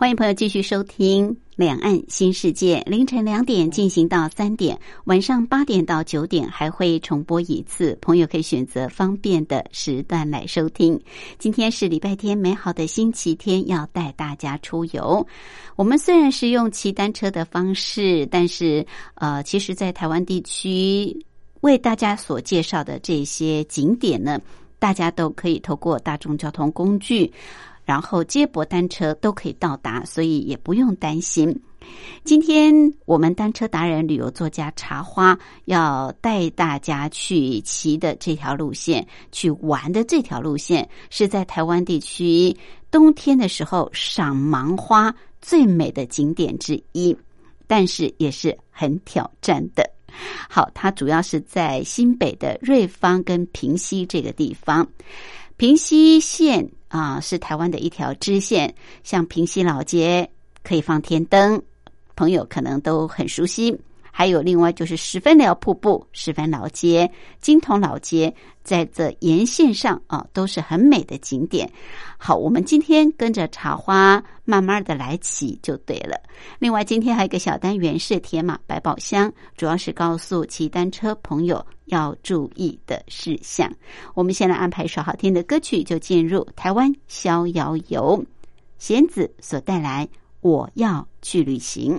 欢迎朋友继续收听《两岸新世界》，凌晨两点进行到三点，晚上八点到九点还会重播一次，朋友可以选择方便的时段来收听。今天是礼拜天，美好的星期天，要带大家出游。我们虽然是用骑单车的方式，但是呃，其实，在台湾地区为大家所介绍的这些景点呢，大家都可以透过大众交通工具。然后接驳单车都可以到达，所以也不用担心。今天我们单车达人、旅游作家茶花要带大家去骑的这条路线，去玩的这条路线，是在台湾地区冬天的时候赏芒花最美的景点之一，但是也是很挑战的。好，它主要是在新北的瑞芳跟平溪这个地方，平溪县。啊，是台湾的一条支线，像平溪老街可以放天灯，朋友可能都很熟悉。还有另外就是十分寮瀑布、十分老街、金铜老街，在这沿线上啊，都是很美的景点。好，我们今天跟着茶花慢慢的来骑就对了。另外，今天还有一个小单元是铁马百宝箱，主要是告诉骑单车朋友。要注意的事项，我们先来安排一首好听的歌曲，就进入台湾逍遥游，贤子所带来《我要去旅行》。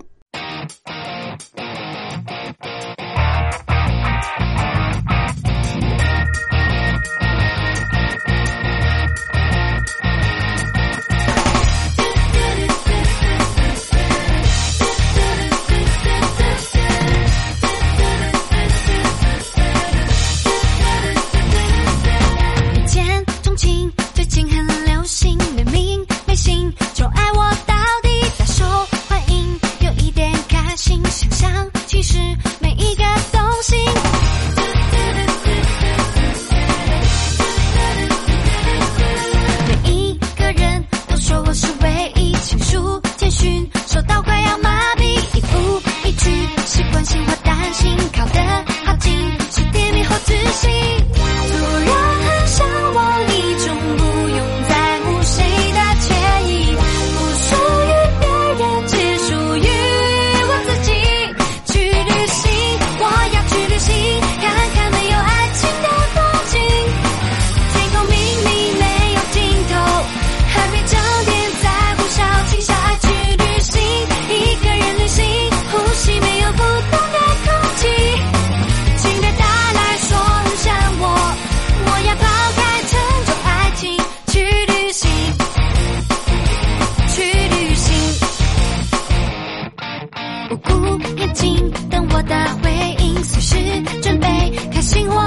心靠得好近，是甜蜜或窒息。突然。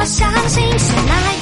我相信，醒来。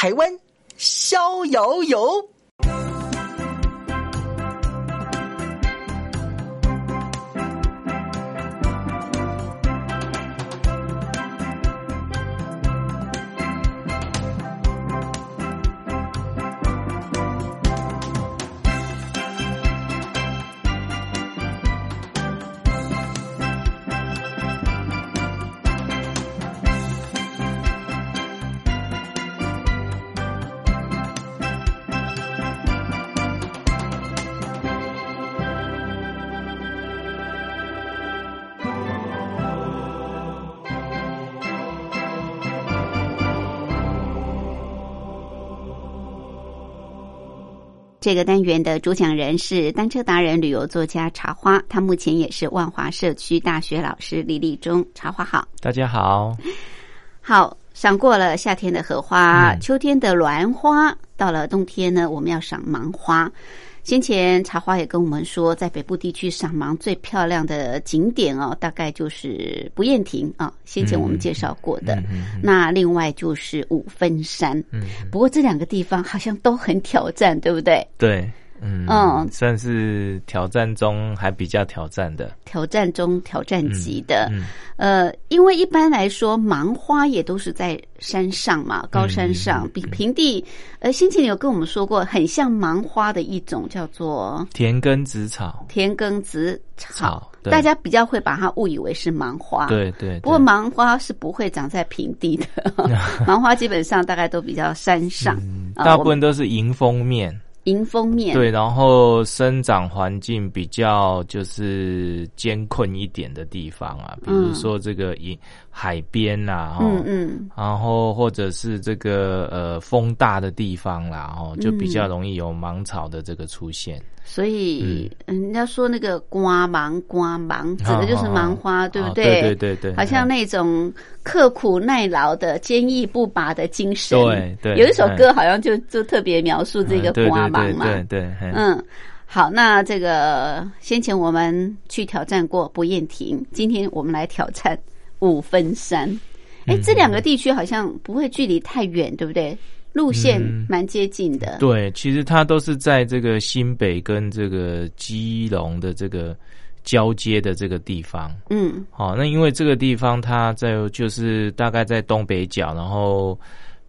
台湾逍遥游。这个单元的主讲人是单车达人、旅游作家茶花，他目前也是万华社区大学老师李立忠。茶花好，大家好，好赏过了夏天的荷花，秋天的栾花，到了冬天呢，我们要赏芒花。先前茶花也跟我们说，在北部地区赏芒最漂亮的景点哦，大概就是不厌亭啊。先前我们介绍过的，那另外就是五分山。嗯，不过这两个地方好像都很挑战，对不对？对。嗯，算是挑战中还比较挑战的，挑战中挑战级的。呃，因为一般来说，芒花也都是在山上嘛，高山上比平地。呃，先前有跟我们说过，很像芒花的一种叫做田根子草。田根子草，大家比较会把它误以为是芒花。对对。不过芒花是不会长在平地的，芒花基本上大概都比较山上，大部分都是迎风面。迎风面。对，然后生长环境比较就是艰困一点的地方啊，比如说这个迎海边呐，嗯嗯，然后或者是这个呃风大的地方啦，哦，就比较容易有芒草的这个出现。所以，人家说那个瓜芒瓜芒，指的就是芒花，对不对？对对对，好像那种刻苦耐劳的、坚毅不拔的精神。对对，有一首歌好像就就特别描述这个瓜芒嘛。对对，嗯，好，那这个先前我们去挑战过不厌亭，今天我们来挑战五分山。哎，这两个地区好像不会距离太远，对不对？路线蛮接近的，对，其实它都是在这个新北跟这个基隆的这个交接的这个地方。嗯，好，那因为这个地方它在就是大概在东北角，然后。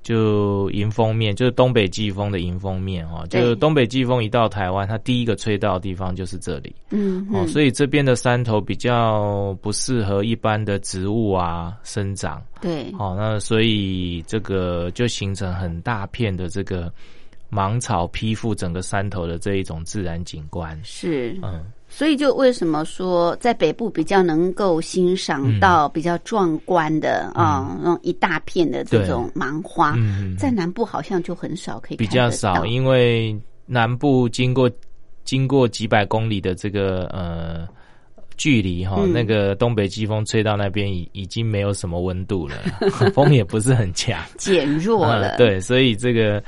就迎风面，就是东北季风的迎风面哈，就东北季风一到台湾，它第一个吹到的地方就是这里。嗯，哦，所以这边的山头比较不适合一般的植物啊生长。对，好，那所以这个就形成很大片的这个芒草披覆整个山头的这一种自然景观。是，嗯。所以，就为什么说在北部比较能够欣赏到比较壮观的啊，那种一大片的这种芒花，在南部好像就很少可以比较少，因为南部经过经过几百公里的这个呃距离哈，那个东北季风吹到那边已已经没有什么温度了，风也不是很强，减弱了。对，所以这个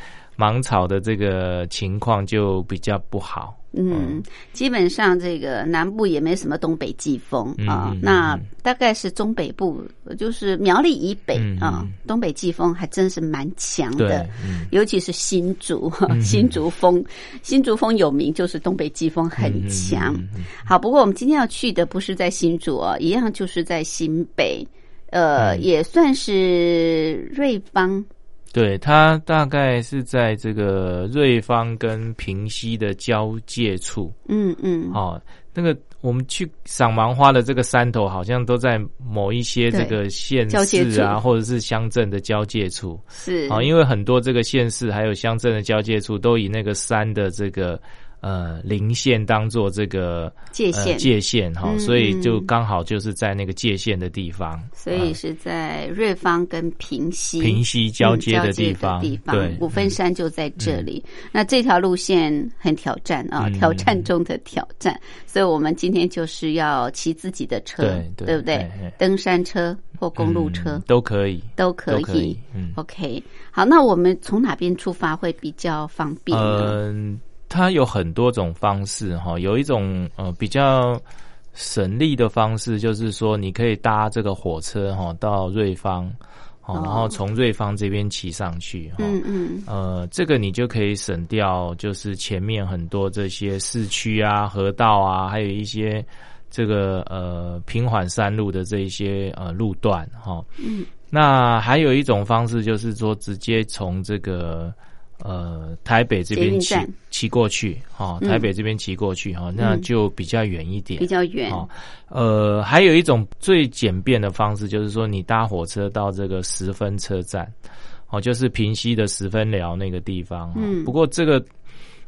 芒草的这个情况就比较不好。嗯，基本上这个南部也没什么东北季风啊，那大概是中北部，就是苗栗以北啊，东北季风还真是蛮强的，尤其是新竹，新竹风，新竹风有名，就是东北季风很强。好，不过我们今天要去的不是在新竹哦，一样就是在新北，呃，也算是瑞芳。对，它大概是在这个瑞芳跟平溪的交界处。嗯嗯，哦，那个我们去赏芒花的这个山头，好像都在某一些这个县市啊，或者是乡镇的交界处。是啊，因为很多这个县市还有乡镇的交界处，都以那个山的这个。呃，零线当做这个界限，界限哈，所以就刚好就是在那个界限的地方，所以是在瑞芳跟平溪平溪交接的地方，地方对，五分山就在这里。那这条路线很挑战啊，挑战中的挑战，所以我们今天就是要骑自己的车，对对不对？登山车或公路车都可以，都可以。嗯，OK，好，那我们从哪边出发会比较方便呢？它有很多种方式哈，有一种呃比较省力的方式，就是说你可以搭这个火车哈到瑞芳，哦，然后从瑞芳这边骑上去，嗯嗯，呃，这个你就可以省掉，就是前面很多这些市区啊、河道啊，还有一些这个呃平缓山路的这一些呃路段，哈，嗯，那还有一种方式就是说，直接从这个。呃，台北这边骑骑过去，哈，台北这边骑过去，哈，那就比较远一点，比较远。哦呃，还有一种最简便的方式，就是说你搭火车到这个十分车站，哦，就是平西的十分寮那个地方。嗯，不过这个。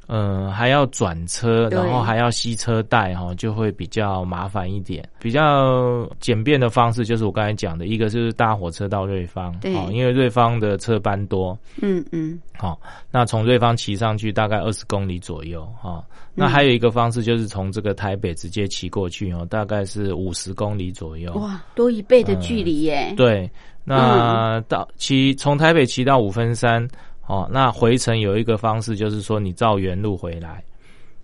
嗯，还要转车，然后还要吸车带哈，就会比较麻烦一点。比较简便的方式就是我刚才讲的一个，就是搭火车到瑞芳，对，因为瑞芳的车班多。嗯嗯，好，那从瑞芳骑上去大概二十公里左右哈。那还有一个方式就是从这个台北直接骑过去哦，大概是五十公里左右。哇，多一倍的距离耶！对，那到骑从台北骑到五分山。哦，那回程有一个方式，就是说你照原路回来，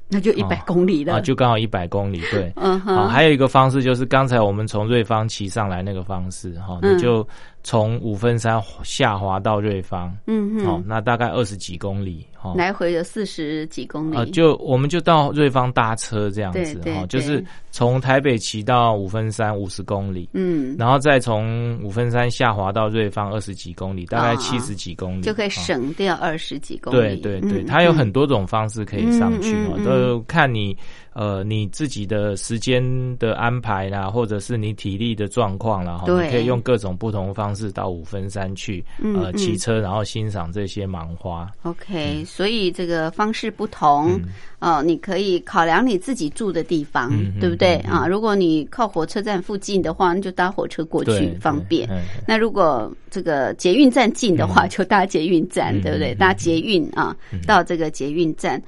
那就一百公里了，就刚好一百公里。对，嗯，好，还有一个方式就是刚才我们从瑞芳骑上来那个方式，哈，你就。从五分山下滑到瑞芳，嗯嗯，哦，那大概二十几公里，哦，来回有四十几公里，呃，就我们就到瑞芳搭车这样子，哈，就是从台北骑到五分山五十公里，嗯，然后再从五分山下滑到瑞芳二十几公里，大概七十几公里，就可以省掉二十几公里。对对对，它有很多种方式可以上去哦，都看你。呃，你自己的时间的安排啦，或者是你体力的状况啦，哈，你可以用各种不同方式到五分山去，呃，骑车然后欣赏这些芒花。OK，所以这个方式不同，哦，你可以考量你自己住的地方，对不对啊？如果你靠火车站附近的话，那就搭火车过去方便。那如果这个捷运站近的话，就搭捷运站，对不对？搭捷运啊，到这个捷运站。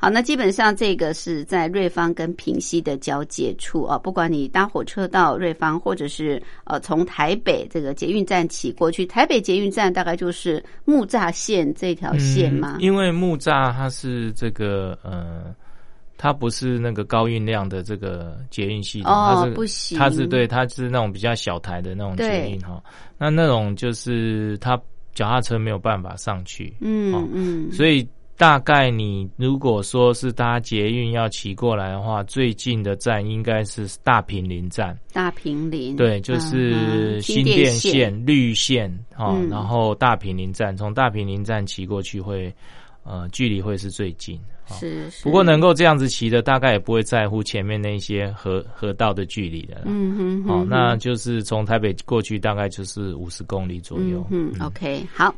好，那基本上这个是在瑞芳跟平西的交界处啊。不管你搭火车到瑞芳，或者是呃从台北这个捷运站起过去，台北捷运站大概就是木栅线这条线吗？因为木栅它是这个呃，它不是那个高运量的这个捷运系统，它是不行，它是对，它是那种比较小台的那种捷运哈。那那种就是它脚踏车没有办法上去，嗯嗯，所以。大概你如果说是搭捷运要骑过来的话，最近的站应该是大平林站。大平林对，就是新店线绿线哦，然后大平林站，从大平林站骑过去会呃距离会是最近。是是。不过能够这样子骑的，大概也不会在乎前面那些河河道的距离的。嗯哼。好，那就是从台北过去大概就是五十公里左右。嗯，OK，好。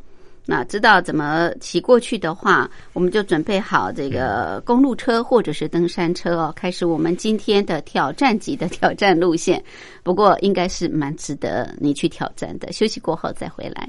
那知道怎么骑过去的话，我们就准备好这个公路车或者是登山车哦，开始我们今天的挑战级的挑战路线。不过应该是蛮值得你去挑战的。休息过后再回来。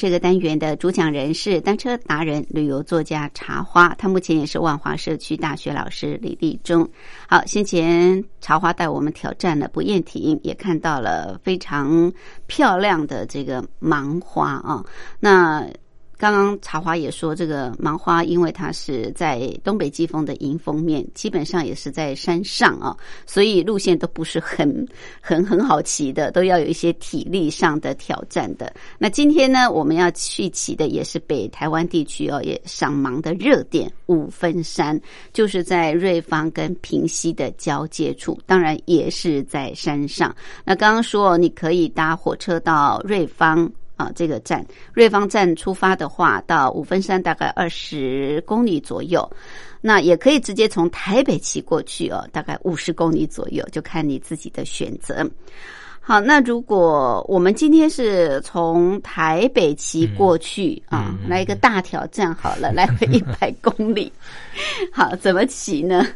这个单元的主讲人是单车达人、旅游作家茶花，他目前也是万华社区大学老师李立忠。好，先前茶花带我们挑战了不厌亭，也看到了非常漂亮的这个芒花啊，那。刚刚茶花也说，这个芒花因为它是在东北季风的迎风面，基本上也是在山上啊，所以路线都不是很 很很好骑的，都要有一些体力上的挑战的。那今天呢，我们要去骑的也是北台湾地区哦，也赏芒的热点五分山，就是在瑞芳跟平溪的交界处，当然也是在山上。那刚刚说你可以搭火车到瑞芳。啊，这个站瑞芳站出发的话，到五分山大概二十公里左右，那也可以直接从台北骑过去哦，大概五十公里左右，就看你自己的选择。好，那如果我们今天是从台北骑过去啊，来一个大挑战好了，来回一百公里，好，怎么骑呢？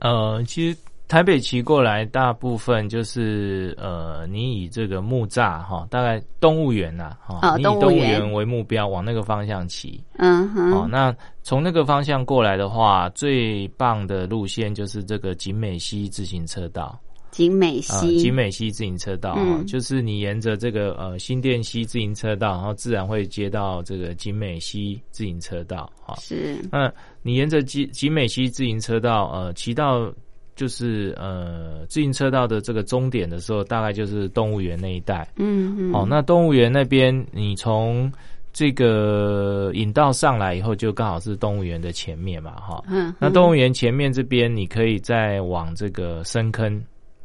呃，其实。台北骑过来，大部分就是呃，你以这个木栅哈，大概动物园呐哈，你以动物园为目标，往那个方向骑。嗯哼。哦，那从那个方向过来的话，最棒的路线就是这个景美溪自行车道。景美溪，景美溪自行车道哈，就是你沿着这个呃新店溪自行车道，然后自然会接到这个景美溪自行车道哈。是。那你沿着景景美溪自行车道呃骑到。就是呃，自行车道的这个终点的时候，大概就是动物园那一带。嗯嗯。哦，那动物园那边，你从这个引道上来以后，就刚好是动物园的前面嘛，哈。嗯。那动物园前面这边，你可以再往这个深坑，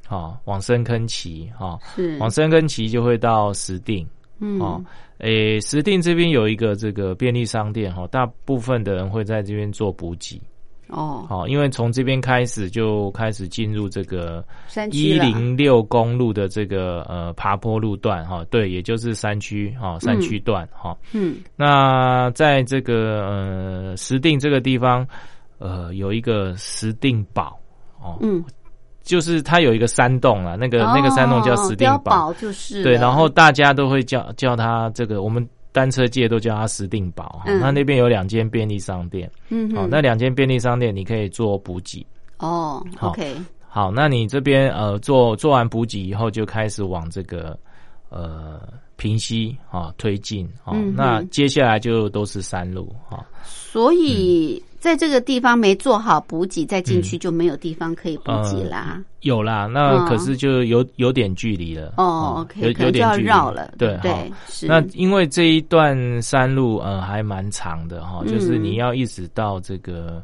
哈，往深坑骑，哈。是。往深坑骑就会到石定。嗯。哦，诶，石定这边有一个这个便利商店，哈，大部分的人会在这边做补给。哦，好，因为从这边开始就开始进入这个一零六公路的这个呃爬坡路段哈，对，也就是山区哈，山区段哈。嗯，那在这个呃石定这个地方，呃，有一个石定堡哦，嗯，就是它有一个山洞啊，那个那个山洞叫石定堡，就是对，然后大家都会叫叫它这个我们。单车界都叫它石定堡，那那边有两间便利商店，嗯，好，那两间便利商店你可以做补给。哦，OK，好，那你这边呃做做完补给以后，就开始往这个呃平溪啊推进啊，那接下来就都是山路啊，所以。在这个地方没做好补给，再进去就没有地方可以补给啦。有啦，那可是就有有点距离了。哦，OK，有有点距离了。对对，是。那因为这一段山路呃还蛮长的哈，就是你要一直到这个，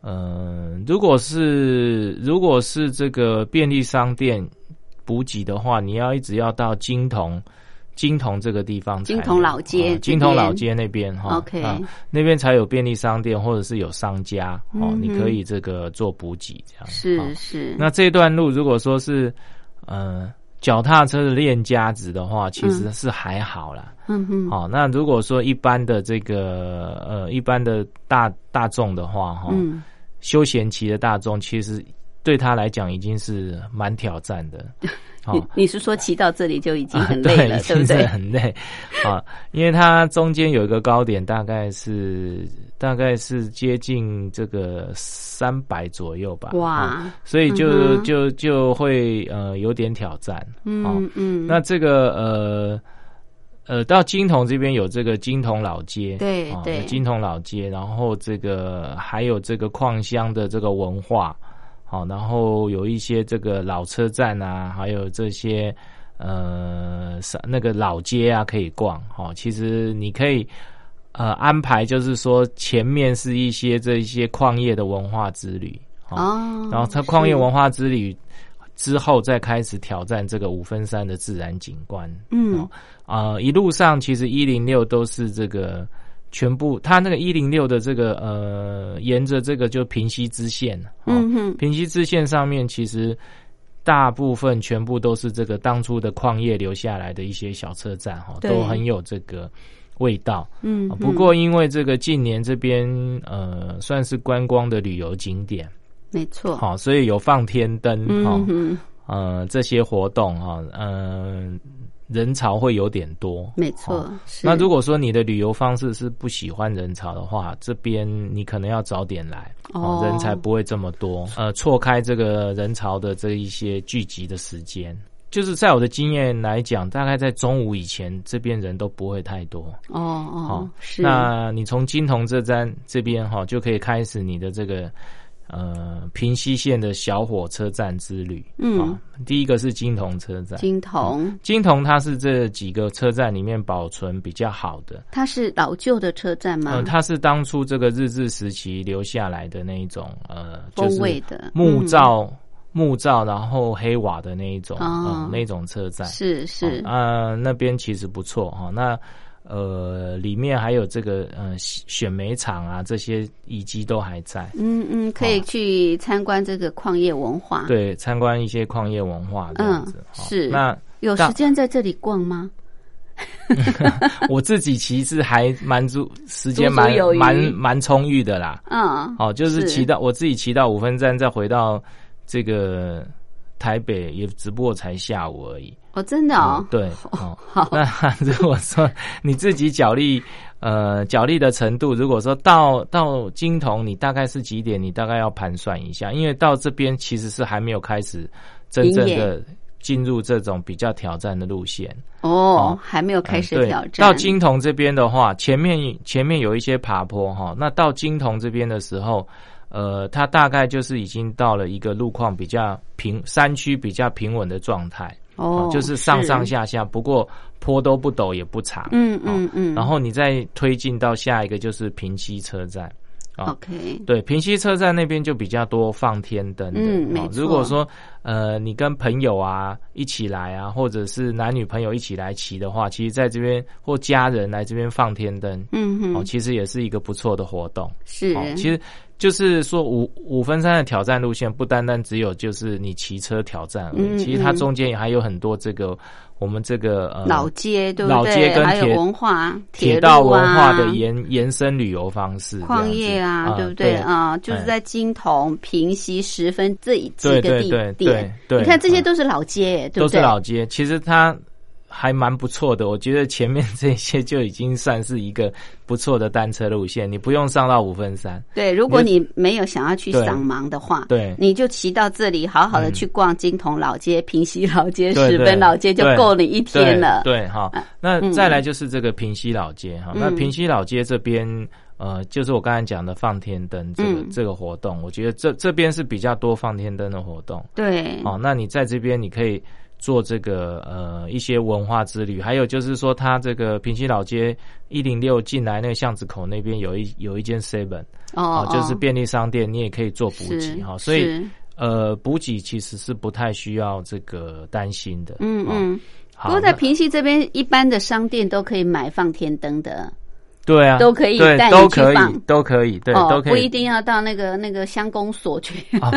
呃，如果是如果是这个便利商店补给的话，你要一直要到金铜。金铜这个地方，金铜老街，金铜老街那边哈，OK，那边才有便利商店或者是有商家哦，你可以这个做补给这样。是是。那这段路如果说是呃脚踏车的练家子的话，其实是还好啦。嗯哼。好，那如果说一般的这个呃一般的大大众的话哈，休闲骑的大众，其实对他来讲已经是蛮挑战的。你你是说骑到这里就已经很累了，对不对？很累啊，因为它中间有一个高点，大概是大概是接近这个三百左右吧。哇！所以就就就会呃有点挑战。嗯嗯。那这个呃呃到金铜这边有这个金铜老街，对对，金铜老街，然后这个还有这个矿乡的这个文化。好，然后有一些这个老车站啊，还有这些呃那个老街啊可以逛哈。其实你可以呃安排，就是说前面是一些这一些矿业的文化之旅哦，然后它矿业文化之旅之后再开始挑战这个五分山的自然景观。嗯啊，一路上其实一零六都是这个。全部，它那个一零六的这个呃，沿着这个就平溪支线，嗯哼，平溪支线上面其实大部分全部都是这个当初的矿业留下来的一些小车站哈，都很有这个味道。嗯，不过因为这个近年这边呃算是观光的旅游景点，没错，好，所以有放天灯哈，呃这些活动哈，嗯。人潮会有点多，没错。那如果说你的旅游方式是不喜欢人潮的话，这边你可能要早点来，哦，人才不会这么多。呃，错开这个人潮的这一些聚集的时间，就是在我的经验来讲，大概在中午以前，这边人都不会太多。哦哦，是。那你从金铜这站这边哈，就可以开始你的这个。呃，平西线的小火车站之旅，嗯，第一个是金铜车站，金铜，金铜它是这几个车站里面保存比较好的，它是老旧的车站吗？呃，它是当初这个日治时期留下来的那一种，呃，风味的。木造木造，然后黑瓦的那一种，嗯，那种车站是是啊，那边其实不错哈，那。呃，里面还有这个呃选煤厂啊，这些遗迹都还在。嗯嗯，可以去参观这个矿业文化。对，参观一些矿业文化这样子。是。那有时间在这里逛吗？我自己其实还蛮足，时间蛮蛮蛮充裕的啦。嗯。哦，就是骑到我自己骑到五分站，再回到这个台北，也只不过才下午而已。哦，真的哦，对，好。那 如果说你自己脚力，呃，脚力的程度，如果说到到金铜，你大概是几点？你大概要盘算一下，因为到这边其实是还没有开始真正的进入这种比较挑战的路线。哦，还没有开始挑战。到金铜这边的话，前面前面有一些爬坡哈，那到金铜这边的时候，呃，它大概就是已经到了一个路况比较平，山区比较平稳的状态。哦，就是上上下下，不过坡都不陡也不长。嗯嗯嗯。然后你再推进到下一个就是平溪车站。OK。对，平溪车站那边就比较多放天灯的。嗯，没错。如果说呃你跟朋友啊一起来啊，或者是男女朋友一起来骑的话，其实在这边或家人来这边放天灯，嗯哼，哦，其实也是一个不错的活动。是，其实。就是说五五分山的挑战路线不单单只有就是你骑车挑战而已，其实它中间也还有很多这个我们这个呃老街对不对？老街跟铁文化铁道文化的延延伸旅游方式，矿业啊对不对啊？就是在金铜、平溪、十分这几个地点，你看这些都是老街，对不对？都是老街，其实它。还蛮不错的，我觉得前面这些就已经算是一个不错的单车路线，你不用上到五分山。对，如果你没有想要去赏盲的话，对，你就骑到这里，好好的去逛金铜老街、平溪老街、石分老街，就够你一天了。对，好，那再来就是这个平溪老街哈，那平溪老街这边，呃，就是我刚才讲的放天灯这个这个活动，我觉得这这边是比较多放天灯的活动。对，哦，那你在这边你可以。做这个呃一些文化之旅，还有就是说，它这个平西老街一零六进来那个巷子口那边有一有一间 seven 哦，就是便利商店，你也可以做补给哈，所以呃补给其实是不太需要这个担心的。嗯嗯，不过在平溪这边，一般的商店都可以买放天灯的。对啊，都可以带你去放，都可以，对，都可以，不一定要到那个那个乡公所去。啊，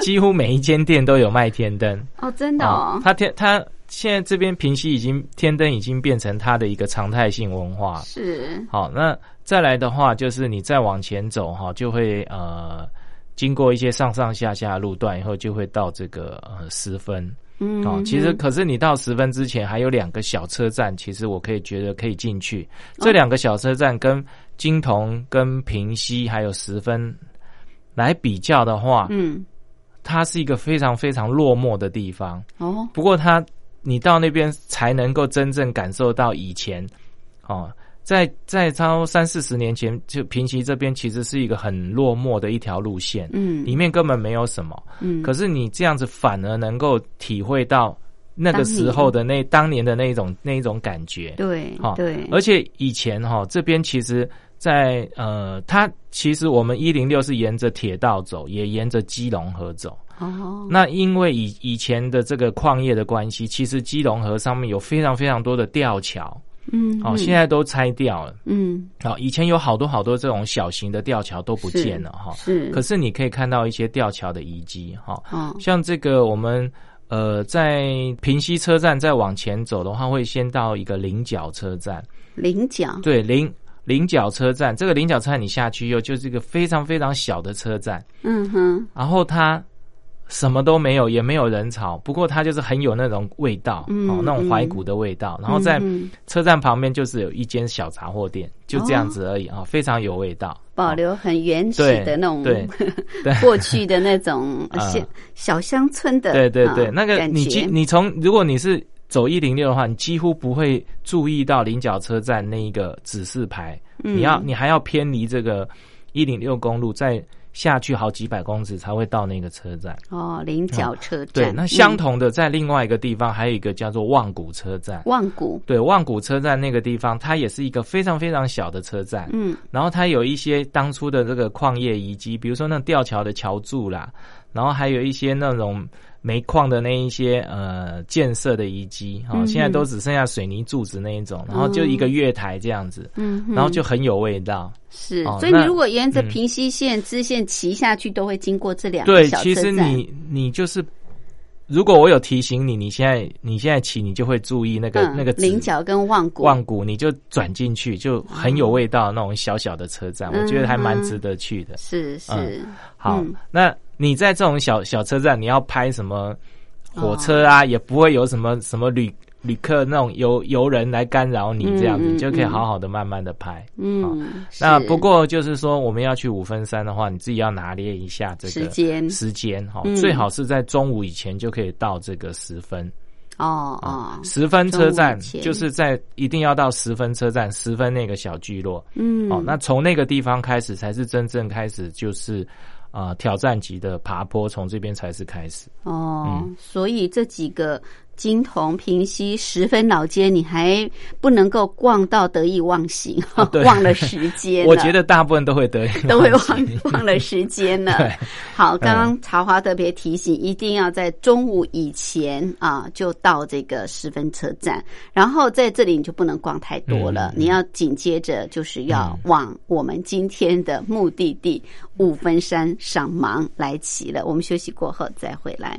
几乎每一间店都有卖天灯。哦，真的哦。他天，他现在这边平溪已经天灯已经变成他的一个常态性文化。是。好，那再来的话，就是你再往前走哈，就会呃，经过一些上上下下路段以后，就会到这个呃十分。嗯，哦，其实可是你到十分之前还有两个小车站，其实我可以觉得可以进去。这两个小车站跟金铜、跟平溪还有十分来比较的话，嗯，它是一个非常非常落寞的地方。哦，不过它你到那边才能够真正感受到以前，哦。在在超三四十年前，就平溪这边其实是一个很落寞的一条路线，嗯，里面根本没有什么，嗯，可是你这样子反而能够体会到那个时候的那当年的那种那一种感觉。对，哈，对。而且以前哈这边其实，在呃，它其实我们一零六是沿着铁道走，也沿着基隆河走。哦。那因为以以前的这个矿业的关系，其实基隆河上面有非常非常多的吊桥。嗯，哦，现在都拆掉了。嗯，好，以前有好多好多这种小型的吊桥都不见了哈。是，可是你可以看到一些吊桥的遗迹哈。哦，像这个我们呃在平西车站再往前走的话，会先到一个菱角车站。菱角对菱菱角车站，这个菱角车站你下去又就是一个非常非常小的车站。嗯哼，然后它。什么都没有，也没有人潮，不过它就是很有那种味道，哦，那种怀古的味道。然后在车站旁边就是有一间小杂货店，就这样子而已啊，非常有味道，保留很原始的那种，对，过去的那种 小小乡村的，对对对，那个你你从如果你是走一零六的话，你几乎不会注意到菱角车站那一个指示牌，你要你还要偏离这个一零六公路在。下去好几百公尺才会到那个车站哦，菱角车站。对，那相同的在另外一个地方还有一个叫做望谷车站。望谷对，望谷车站那个地方，它也是一个非常非常小的车站。嗯，然后它有一些当初的这个矿业遗迹，比如说那吊桥的桥柱啦，然后还有一些那种。煤矿的那一些呃建设的遗迹，哦，现在都只剩下水泥柱子那一种，然后就一个月台这样子，嗯，然后就很有味道。是，所以你如果沿着平西线支线骑下去，都会经过这两个对，其实你你就是，如果我有提醒你，你现在你现在骑，你就会注意那个那个菱角跟望谷望谷，你就转进去，就很有味道那种小小的车站，我觉得还蛮值得去的。是是，好，那。你在这种小小车站，你要拍什么火车啊，也不会有什么什么旅旅客那种游游人来干扰你，这样子你就可以好好的慢慢的拍。嗯，那不过就是说，我们要去五分山的话，你自己要拿捏一下这个时间时间哈，最好是在中午以前就可以到这个十分。哦哦，十分车站就是在一定要到十分车站，十分那个小聚落。嗯，哦，那从那个地方开始才是真正开始就是。啊，挑战级的爬坡从这边才是开始哦，所以这几个。金铜平西十分老街，你还不能够逛到得意忘形，忘了时间。我觉得大部分都会得意，都会忘忘了时间了。好，刚刚茶花特别提醒，一定要在中午以前啊，就到这个十分车站，然后在这里你就不能逛太多了，你要紧接着就是要往我们今天的目的地五分山上忙来骑了。我们休息过后再回来。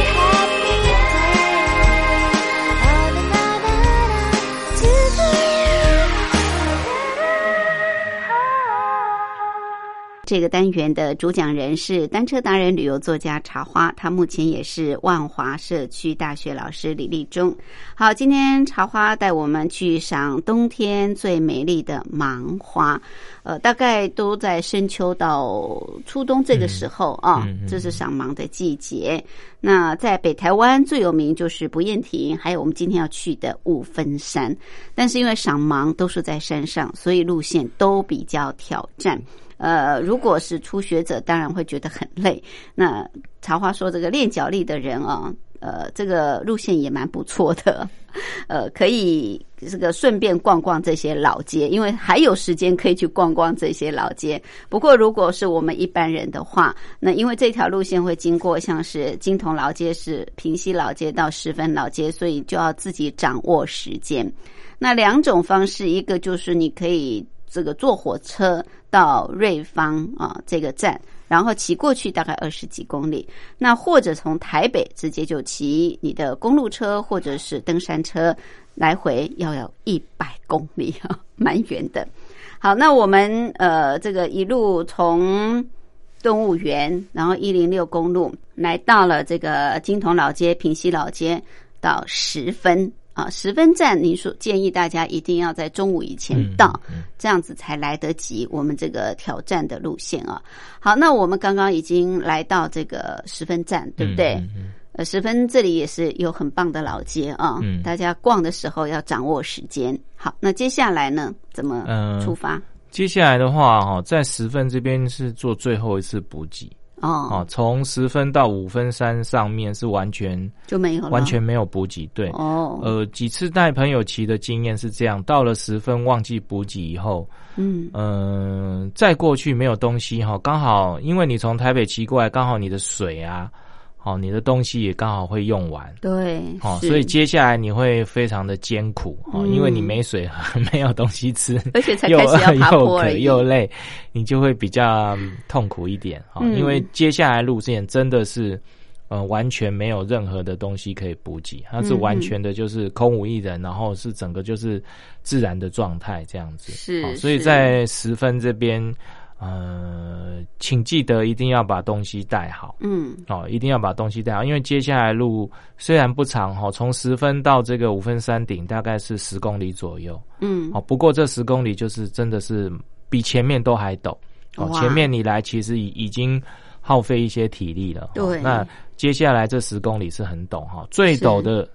这个单元的主讲人是单车达人、旅游作家茶花，他目前也是万华社区大学老师李立忠。好，今天茶花带我们去赏冬天最美丽的芒花，呃，大概都在深秋到初冬这个时候啊，这是赏芒的季节。那在北台湾最有名就是不厌亭，还有我们今天要去的五分山，但是因为赏芒都是在山上，所以路线都比较挑战。呃，如果是初学者，当然会觉得很累。那茶花说，这个练脚力的人啊，呃，这个路线也蛮不错的，呃，可以这个顺便逛逛这些老街，因为还有时间可以去逛逛这些老街。不过，如果是我们一般人的话，那因为这条路线会经过像是金铜老街、是平西老街到十分老街，所以就要自己掌握时间。那两种方式，一个就是你可以。这个坐火车到瑞芳啊这个站，然后骑过去大概二十几公里。那或者从台北直接就骑你的公路车或者是登山车来回，要有一百公里啊，蛮远的。好，那我们呃这个一路从动物园，然后一零六公路来到了这个金铜老街、平西老街到十分。啊，十分站，您说建议大家一定要在中午以前到，这样子才来得及我们这个挑战的路线啊。好，那我们刚刚已经来到这个十分站，对不对？呃，十分这里也是有很棒的老街啊，大家逛的时候要掌握时间。好，那接下来呢，怎么出发？接下来的话，哈，在十分这边是做最后一次补给。哦，从十分到五分山上面是完全就没有，完全没有补给。对，哦，呃，几次带朋友骑的经验是这样，到了十分忘记补给以后，嗯嗯，再过去没有东西哈，刚好因为你从台北骑过来，刚好你的水啊。好，你的东西也刚好会用完，对，哦，所以接下来你会非常的艰苦，哦，因为你没水喝，没有东西吃，而且才开始要又渴又累，你就会比较痛苦一点，哈，因为接下来路线真的是，呃，完全没有任何的东西可以补给，它是完全的就是空无一人，然后是整个就是自然的状态这样子，是，所以在十分这边。呃，请记得一定要把东西带好。嗯，哦，一定要把东西带好，因为接下来路虽然不长哈，从十分到这个五分山顶大概是十公里左右。嗯，哦，不过这十公里就是真的是比前面都还陡。哦，前面你来其实已已经耗费一些体力了。对，那接下来这十公里是很陡哈，最陡的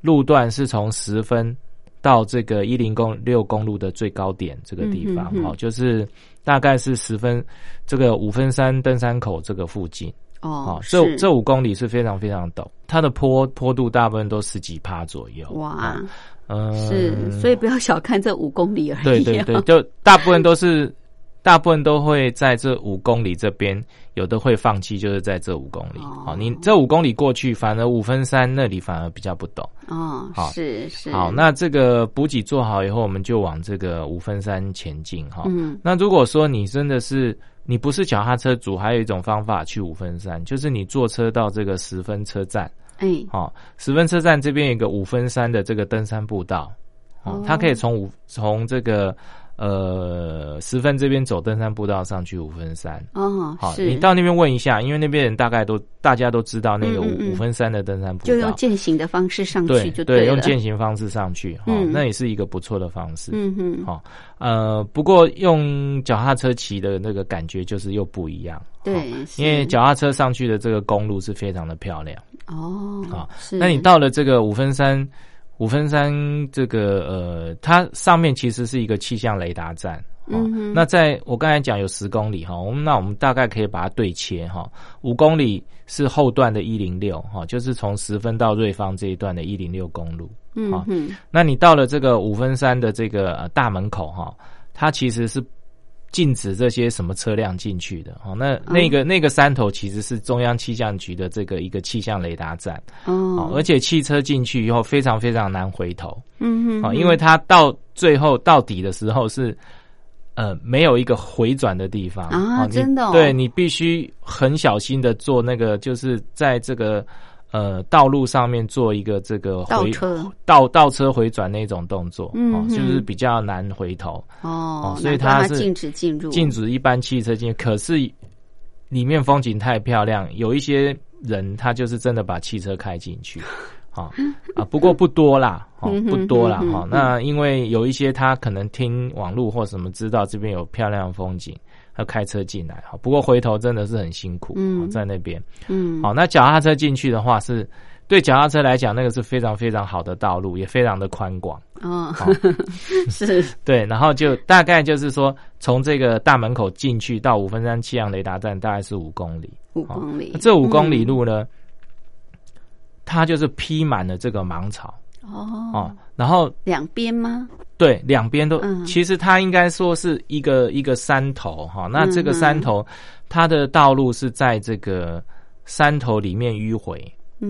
路段是从十分到这个一零公六公路的最高点这个地方哦，就是。大概是十分，这个五分山登山口这个附近哦，这这五公里是非常非常陡，它的坡坡度大部分都十几趴左右。哇，嗯，是，所以不要小看这五公里而已。对对对，就大部分都是。大部分都会在这五公里这边，有的会放弃，就是在这五公里。好，你这五公里过去，反而五分山那里反而比较不陡。哦，好，是是。好，那这个补给做好以后，我们就往这个五分山前进。哈，嗯。那如果说你真的是你不是脚踏车主，还有一种方法去五分山，就是你坐车到这个十分车站。哎，好，十分车站这边有一个五分山的这个登山步道。哦，它可以从五从这个。呃，十分这边走登山步道上去五分山。哦，好，你到那边问一下，因为那边人大概都大家都知道那个五五分山的登山步道，就用践行的方式上去就对，用践行方式上去，哈，那也是一个不错的方式，嗯嗯，好，呃，不过用脚踏车骑的那个感觉就是又不一样，对，因为脚踏车上去的这个公路是非常的漂亮。哦，好，那你到了这个五分山。五分山这个呃，它上面其实是一个气象雷达站。嗯，那在我刚才讲有十公里哈，我们那我们大概可以把它对切哈。五公里是后段的一零六哈，就是从十分到瑞芳这一段的一零六公路。嗯嗯，那你到了这个五分山的这个大门口哈，它其实是禁止这些什么车辆进去的。哦。那那个那个山头其实是中央气象局的这个一个气象雷达站。哦，而且汽车进去以后非常非常难回头，嗯哼，因为它到最后到底的时候是呃没有一个回转的地方。啊，真的，对你必须很小心的做那个，就是在这个。呃，道路上面做一个这个倒车倒倒车回转那种动作，嗯，就是比较难回头哦，所以它是禁止进入，禁止一般汽车进。可是里面风景太漂亮，有一些人他就是真的把汽车开进去，好 啊，不过不多啦，哦，不多啦，哈。那因为有一些他可能听网络或什么知道这边有漂亮风景。要开车进来哈，不过回头真的是很辛苦，嗯，在那边，嗯，好，那脚踏车进去的话，是对脚踏车来讲，那个是非常非常好的道路，也非常的宽广，哦，是，对，然后就大概就是说，从这个大门口进去到五分山气象雷达站，大概是五公里，五公里，这五公里路呢，它就是披满了这个芒草，哦，然后两边吗？对，两边都，其实它应该说是一个一个山头哈。那这个山头，它的道路是在这个山头里面迂回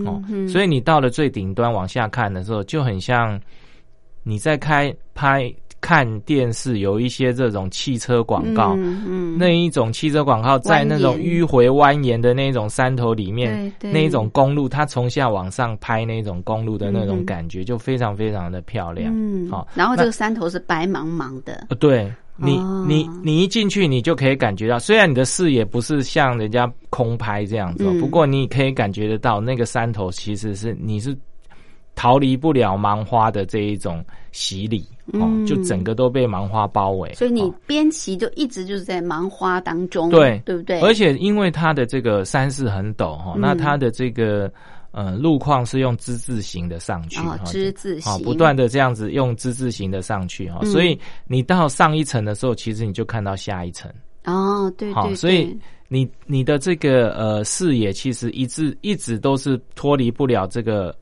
哦，所以你到了最顶端往下看的时候，就很像你在开拍。看电视有一些这种汽车广告，那一种汽车广告在那种迂回蜿蜒的那种山头里面，那一种公路，它从下往上拍那种公路的那种感觉，就非常非常的漂亮。嗯，好，然后这个山头是白茫茫的。对你，你你一进去，你就可以感觉到，虽然你的视野不是像人家空拍这样子，不过你可以感觉得到，那个山头其实是你是。逃离不了芒花的这一种洗礼，哦，就整个都被芒花包围。所以你边骑就一直就是在芒花当中，对对不对？而且因为它的这个山势很陡哈，那它的这个呃路况是用之字形的上去，之字形，不断的这样子用之字形的上去哈，所以你到上一层的时候，其实你就看到下一层哦，对对，所以你你的这个呃视野其实一直一直都是脱离不了这个。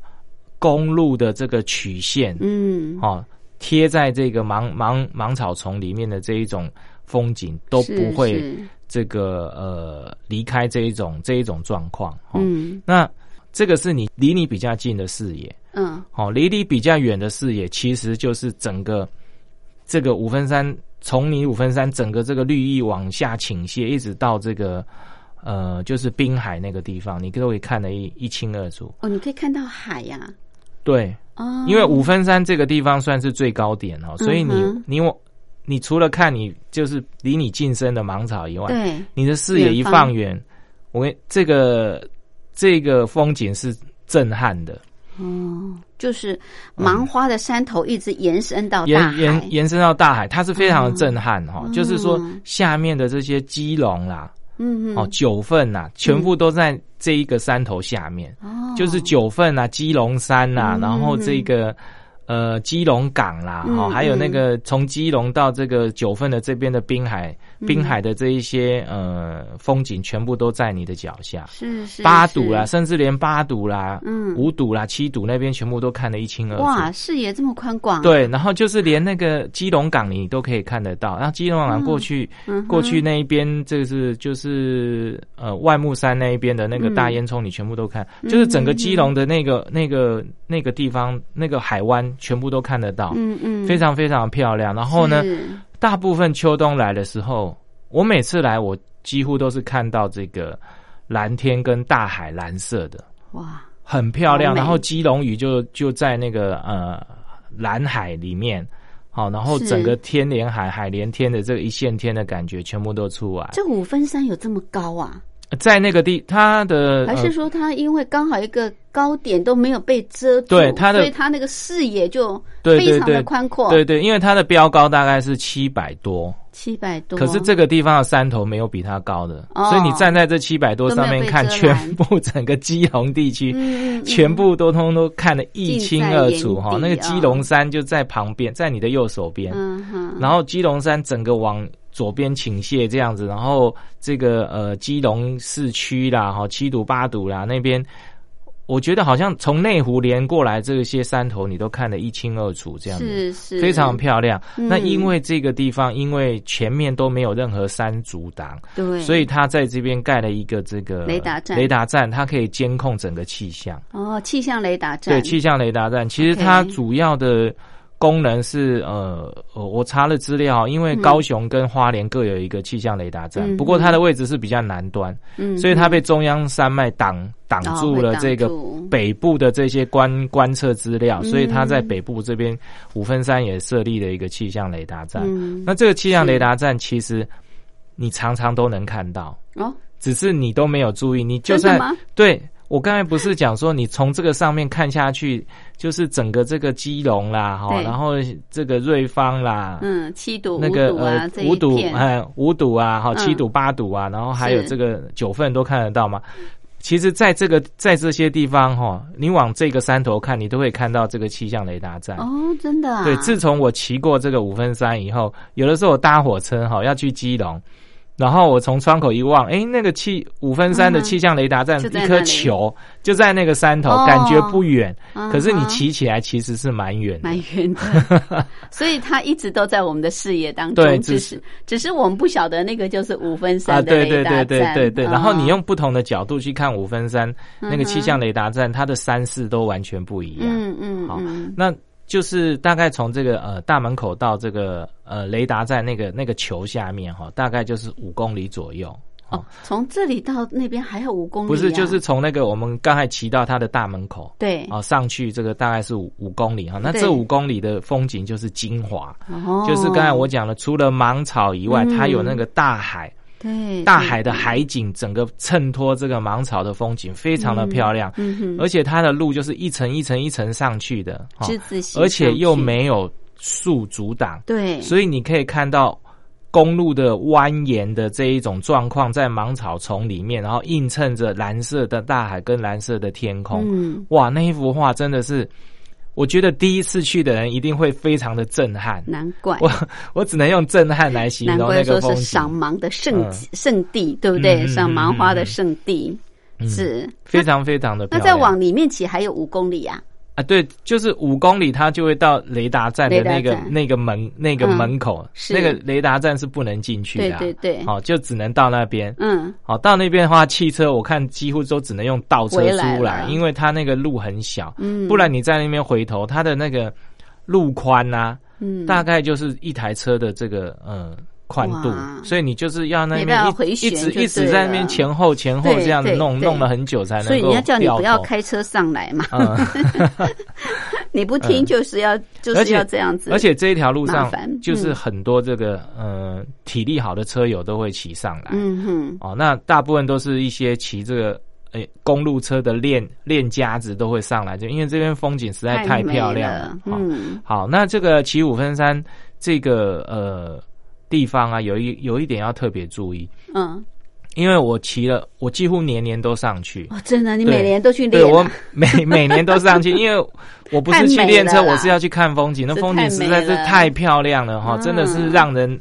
公路的这个曲线，嗯，哦，贴在这个芒芒芒草丛里面的这一种风景都不会这个呃离开这一种这一种状况，嗯，那这个是你离你比较近的视野，嗯，好，离你比较远的视野其实就是整个这个五分山，从你五分山整个这个绿意往下倾泻，一直到这个呃就是滨海那个地方，你都可以看得一一清二楚。哦，你可以看到海呀。对，因为五分山这个地方算是最高点哦，所以你你我你除了看你就是离你近身的芒草以外，对，你的视野一放远，我跟这个这个风景是震撼的。哦，就是芒花的山头一直延伸到延延延伸到大海，它是非常的震撼哈，就是说下面的这些基隆啦。嗯，哦，九份呐，全部都在这一个山头下面，哦，就是九份呐，基隆山呐，然后这个。呃，基隆港啦，哈，还有那个从基隆到这个九份的这边的滨海，滨海的这一些呃风景，全部都在你的脚下。是是。八堵啦，甚至连八堵啦，嗯，五堵啦，七堵那边全部都看得一清二楚。哇，视野这么宽广。对，然后就是连那个基隆港你都可以看得到。然后基隆港过去，过去那一边，这个是就是呃外木山那一边的那个大烟囱，你全部都看，就是整个基隆的那个那个那个地方那个海湾。全部都看得到，嗯嗯，非常非常漂亮。然后呢，大部分秋冬来的时候，我每次来，我几乎都是看到这个蓝天跟大海蓝色的，哇，很漂亮。然后基隆屿就就在那个呃蓝海里面，好，然后整个天连海，海连天的这个一线天的感觉全部都出来。这五分山有这么高啊？在那个地，它的还是说它因为刚好一个高点都没有被遮住，对它的，所以它那个视野就非常的宽阔。对对，因为它的标高大概是七百多，七百多。可是这个地方的山头没有比它高的，所以你站在这七百多上面看，全部整个基隆地区，全部都通都看得一清二楚哈。那个基隆山就在旁边，在你的右手边，然后基隆山整个往。左边倾泻这样子，然后这个呃基隆市区啦，哈七堵八堵啦那边，我觉得好像从内湖连过来这些山头，你都看得一清二楚，这样子。是是。非常漂亮。那因为这个地方，因为前面都没有任何山阻挡，对，所以他在这边盖了一个这个雷达站，雷达站它可以监控整个气象。哦，气象雷达站，对，气象雷达站，其实它主要的。功能是呃，我查了资料，因为高雄跟花莲各有一个气象雷达站，不过它的位置是比较南端，嗯所以它被中央山脉挡挡住了这个北部的这些观观测资料，所以它在北部这边五分山也设立了一个气象雷达站。那这个气象雷达站其实你常常都能看到哦，只是你都没有注意，你就算对。我刚才不是讲说，你从这个上面看下去，就是整个这个基隆啦，哈，然后这个瑞芳啦，嗯，七堵那个呃五堵哎五堵啊，哈七堵八堵啊，然后还有这个九份都看得到嘛。其实，在这个在这些地方哈，你往这个山头看，你都会看到这个气象雷达站哦，真的。对，自从我骑过这个五分山以后，有的时候我搭火车哈要去基隆。然后我从窗口一望，哎，那个气五分山的气象雷达站一颗球就在那个山头，感觉不远，可是你骑起来其实是蛮远，蛮远的。所以它一直都在我们的视野当中，只是只是我们不晓得那个就是五分山的雷达站。对对对对对对。然后你用不同的角度去看五分山那个气象雷达站，它的山势都完全不一样。嗯嗯。好，那。就是大概从这个呃大门口到这个呃雷达站那个那个球下面哈，大概就是五公里左右。哦，从这里到那边还有五公里？不是，就是从那个我们刚才骑到它的大门口，对，啊上去这个大概是五五公里哈。那这五公里的风景就是精华，就是刚才我讲了，除了芒草以外，它有那个大海。对，大海的海景整个衬托这个芒草的风景，非常的漂亮。嗯哼，而且它的路就是一层一层一层上去的，而且又没有树阻挡。对，所以你可以看到公路的蜿蜒的这一种状况，在芒草丛里面，然后映衬着蓝色的大海跟蓝色的天空。嗯，哇，那一幅画真的是。我觉得第一次去的人一定会非常的震撼。难怪我我只能用震撼来形容那个风景。赏芒的圣圣地，对不对？赏芒花的圣地是非常非常的。那再往里面骑还有五公里啊。啊，对，就是五公里，它就会到雷达站的那个那个门那个门口，那个雷达站是不能进去的，对对对，好，就只能到那边。嗯，好，到那边的话，汽车我看几乎都只能用倒车出来，因为它那个路很小，嗯，不然你在那边回头，它的那个路宽呐，嗯，大概就是一台车的这个嗯。宽度，所以你就是要那边一一直一直在那边前后前后这样弄弄了很久才能够。所以人家叫你不要开车上来嘛，你不听就是要就是要这样子。而且这一条路上就是很多这个呃体力好的车友都会骑上来。嗯哼，哦，那大部分都是一些骑这个诶公路车的练练家子都会上来，就因为这边风景实在太漂亮了。嗯，好，那这个骑五分山这个呃。地方啊，有一有一点要特别注意，嗯，因为我骑了，我几乎年年都上去。哦，真的，你每年都去练？我每每年都上去，因为我不是去练车，我是要去看风景。那风景实在是太漂亮了哈，真的是让人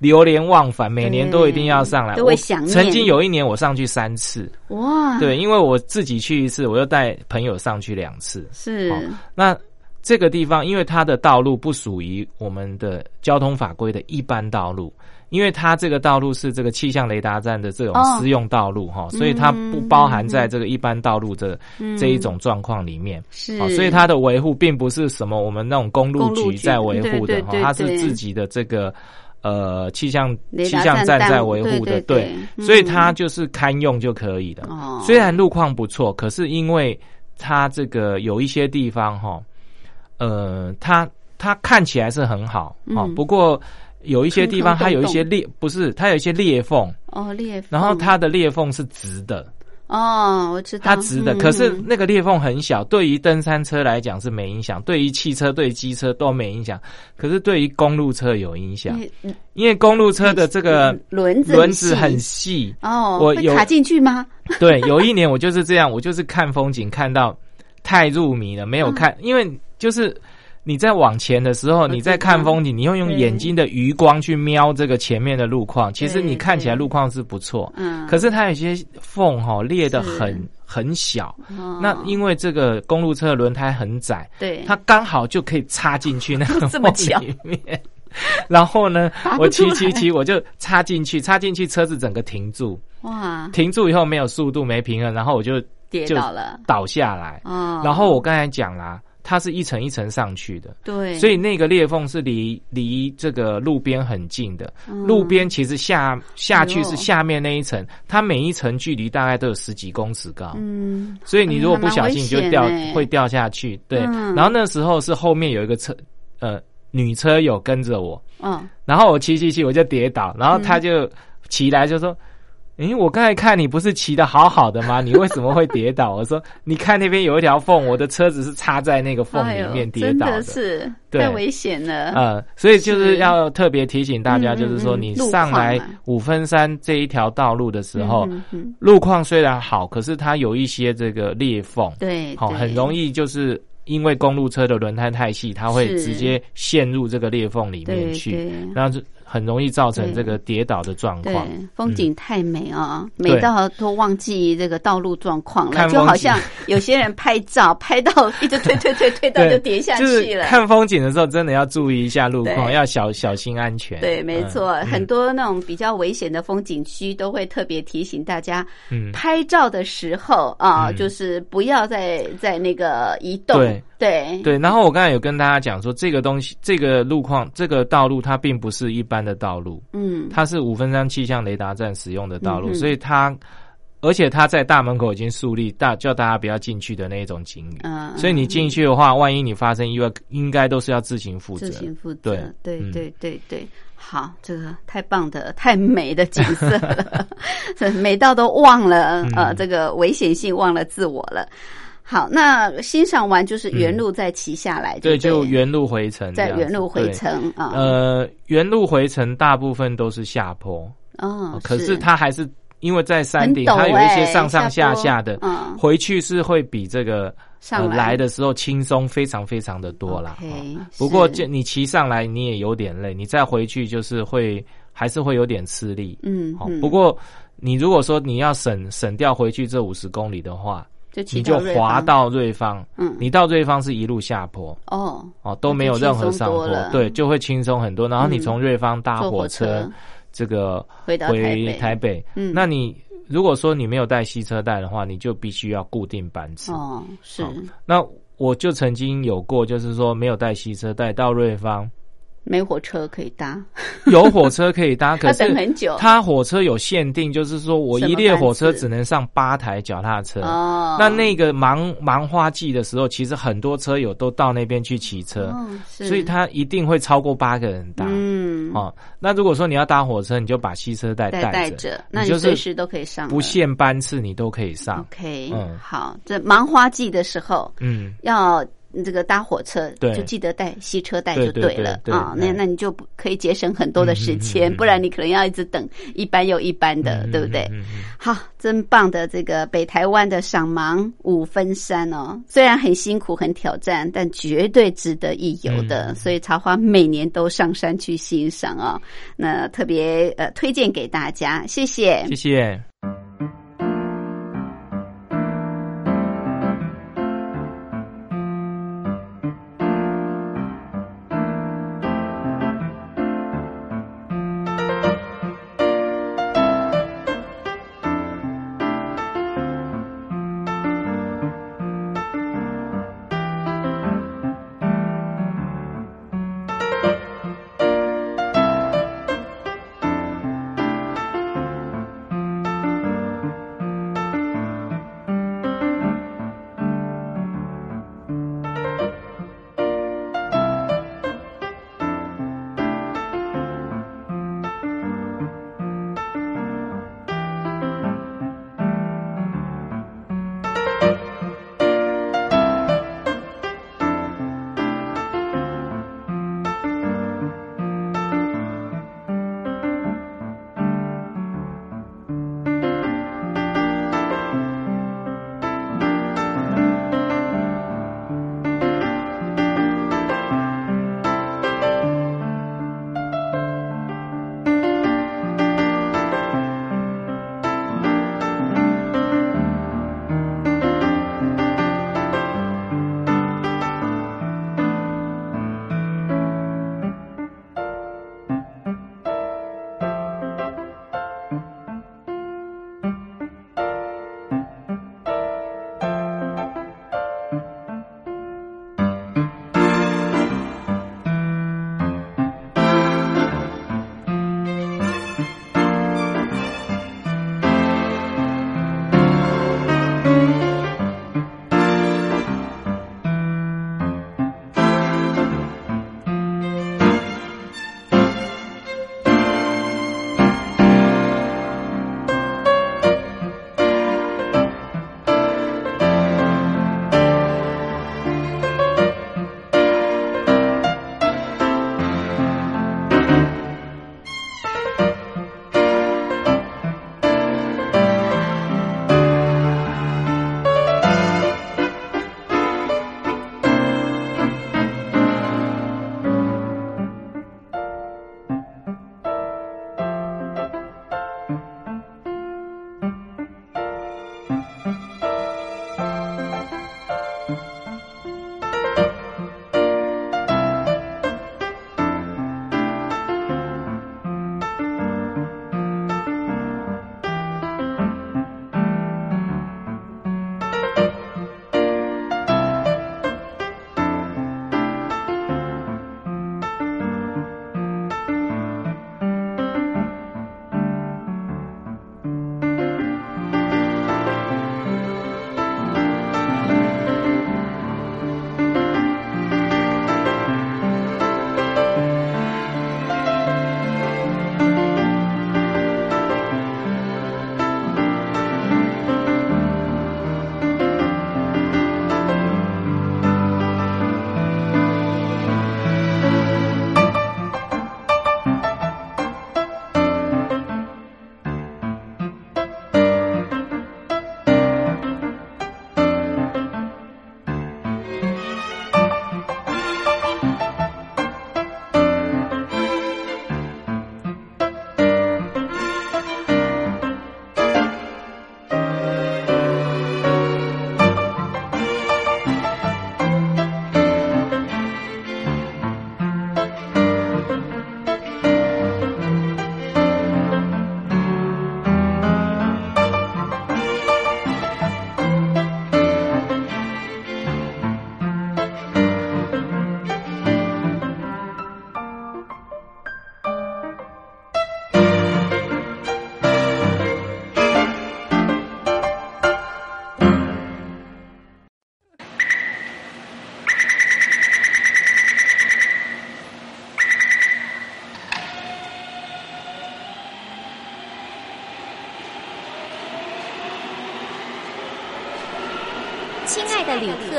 流连忘返。每年都一定要上来，都会想念。曾经有一年我上去三次，哇，对，因为我自己去一次，我又带朋友上去两次，是那。这个地方，因为它的道路不属于我们的交通法规的一般道路，因为它这个道路是这个气象雷达站的这种私用道路哈，所以它不包含在这个一般道路的这一种状况里面。是，所以它的维护并不是什么我们那种公路局在维护的哈，它是自己的这个呃气象气象站在维护的，对，所以它就是堪用就可以的。虽然路况不错，可是因为它这个有一些地方哈。呃，它它看起来是很好啊，不过有一些地方它有一些裂，不是它有一些裂缝。哦裂，然后它的裂缝是直的。哦，我知道。它直的，可是那个裂缝很小，对于登山车来讲是没影响，对于汽车、对机车都没影响，可是对于公路车有影响，因为公路车的这个轮子轮子很细。哦，我有卡进去吗？对，有一年我就是这样，我就是看风景看到太入迷了，没有看，因为。就是你在往前的时候，你在看风景，你要用眼睛的余光去瞄这个前面的路况。其实你看起来路况是不错，嗯，可是它有些缝哈裂的很很小。那因为这个公路车的轮胎很窄，对，它刚好就可以插进去那个 缝里面。然后呢，我骑骑骑，我就插进去，插进去，车子整个停住。哇！停住以后没有速度，没平衡，然后我就跌倒了，倒下来。哦。然后我刚才讲啦。它是一层一层上去的，对，所以那个裂缝是离离这个路边很近的。路边其实下下去是下面那一层，它每一层距离大概都有十几公尺高。嗯，所以你如果不小心你就掉会掉下去。对，然后那时候是后面有一个车，呃，女车友跟着我，嗯，然后我骑骑骑我就跌倒，然后他就起来就说。诶，我刚才看你不是骑的好好的吗？你为什么会跌倒？我说，你看那边有一条缝，我的车子是插在那个缝里面跌倒的，是太危险了。嗯，所以就是要特别提醒大家，就是说你上来五分山这一条道路的时候，路况虽然好，可是它有一些这个裂缝，对，好，很容易就是因为公路车的轮胎太细，它会直接陷入这个裂缝里面去，然后就。很容易造成这个跌倒的状况。风景太美啊，美到都忘记这个道路状况了，就好像有些人拍照拍到一直推推推推到 就跌下去了。看风景的时候，真的要注意一下路况，要小小心安全。对，没错，很多那种比较危险的风景区都会特别提醒大家，拍照的时候啊，就是不要再在那个移动。对对对。然后我刚才有跟大家讲说，这个东西，这个路况，这个道路，它并不是一般。的道路，嗯，它是五分山气象雷达站使用的道路，所以它，而且它在大门口已经树立大叫大家不要进去的那一种警语，嗯，所以你进去的话，万一你发生意外，应该都是要自行负责，自行负责，对，对，对，对，对，好，这个太棒的、太美的景色了，美到都忘了，呃，这个危险性，忘了自我了。好，那欣赏完就是原路再骑下来，对，就原路回程，在原路回程啊。呃，原路回程大部分都是下坡，哦，可是它还是因为在山顶，它有一些上上下下的，回去是会比这个上来的时候轻松非常非常的多啦。不过就你骑上来你也有点累，你再回去就是会还是会有点吃力。嗯，好，不过你如果说你要省省掉回去这五十公里的话。你就滑到瑞芳，嗯，你到瑞芳是一路下坡，哦哦都没有任何上坡，对，就会轻松很多。然后你从瑞芳搭火车，这个回回台北，嗯，那你如果说你没有带吸车带的话，你就必须要固定班次，哦，是。那我就曾经有过，就是说没有带吸车带到瑞芳。没火车可以搭，有火车可以搭，可是等很久。它火车有限定，就是说我一列火车只能上八台脚踏车。哦，那那个忙忙花季的时候，其实很多车友都到那边去骑车，所以它一定会超过八个人搭。嗯，哦，那如果说你要搭火车，你就把汽车带带着，那你随时都可以上，不限班次，你都可以上。OK，嗯，好，这忙花季的时候，嗯，要。这个搭火车就记得带吸车带就对了。啊，那那你就可以节省很多的时间，不然你可能要一直等一班又一班的，对不对？好，真棒的这个北台湾的赏芒五分山哦，虽然很辛苦很挑战，但绝对值得一游的。所以茶花每年都上山去欣赏哦，那特别呃推荐给大家，谢谢，谢谢。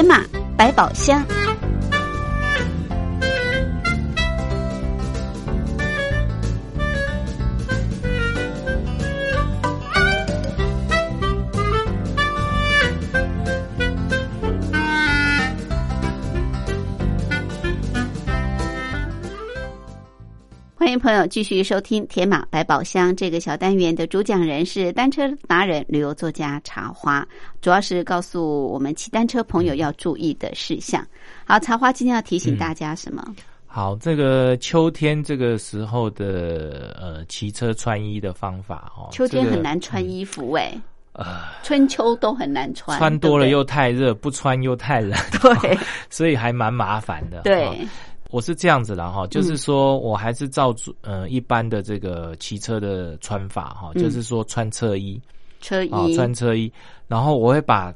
铁马百宝箱。朋友继续收听《铁马百宝箱》这个小单元的主讲人是单车达人、旅游作家茶花，主要是告诉我们骑单车朋友要注意的事项。好，茶花今天要提醒大家什么？好，这个秋天这个时候的呃骑车穿衣的方法哦，秋天很难穿衣服哎，呃，春秋都很难穿，穿多了又太热，不穿又太冷，对，所以还蛮麻烦的，对。我是这样子的哈，就是说我还是照呃一般的这个骑车的穿法哈，就是说穿车衣，车衣穿车衣，然后我会把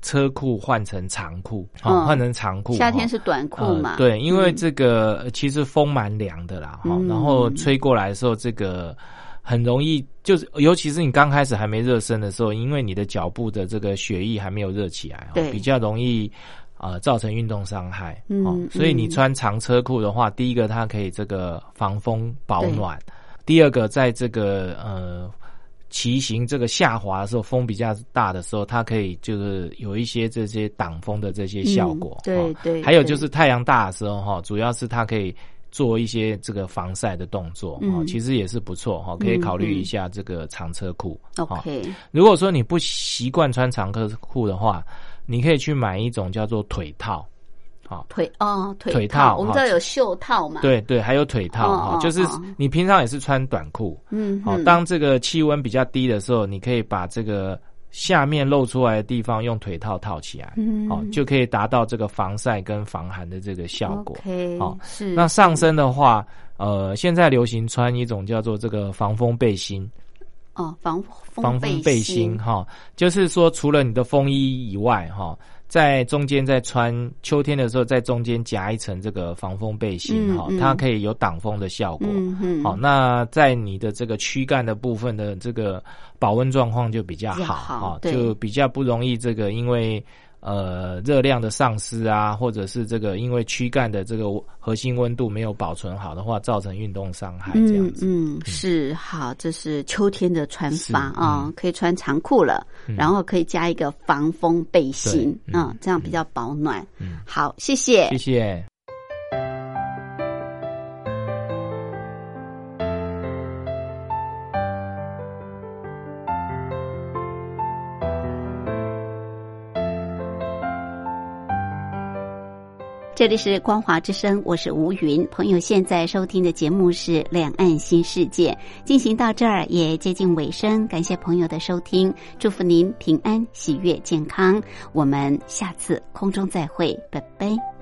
车裤换成长裤，啊，换成长裤。夏天是短裤嘛？对，因为这个其实风蛮凉的啦，哈，然后吹过来的时候，这个很容易就是，尤其是你刚开始还没热身的时候，因为你的脚部的这个血液还没有热起来，对，比较容易。啊，造成运动伤害。嗯，所以你穿长车裤的话，第一个它可以这个防风保暖；第二个，在这个呃骑行这个下滑的时候，风比较大的时候，它可以就是有一些这些挡风的这些效果。对对。还有就是太阳大的时候哈，主要是它可以做一些这个防晒的动作啊，其实也是不错哈，可以考虑一下这个长车裤。OK。如果说你不习惯穿长车裤的话，你可以去买一种叫做腿套，好。腿哦腿套，我们这有袖套嘛？对对，还有腿套哈，就是你平常也是穿短裤，嗯，好，当这个气温比较低的时候，你可以把这个下面露出来的地方用腿套套起来，嗯，好，就可以达到这个防晒跟防寒的这个效果。好，是那上身的话，呃，现在流行穿一种叫做这个防风背心。哦，防防风背心哈，就是说除了你的风衣以外哈，在中间再穿秋天的时候，在中间夹一层这个防风背心哈，它可以有挡风的效果。好，那在你的这个躯干的部分的这个保温状况就比较好哈，就比较不容易这个因为。呃，热量的丧失啊，或者是这个因为躯干的这个核心温度没有保存好的话，造成运动伤害这样子。嗯，是好，这是秋天的穿法啊，可以穿长裤了，然后可以加一个防风背心嗯，这样比较保暖。嗯，好，谢谢，谢谢。这里是光华之声，我是吴云。朋友现在收听的节目是《两岸新世界》，进行到这儿也接近尾声，感谢朋友的收听，祝福您平安、喜悦、健康。我们下次空中再会，拜拜。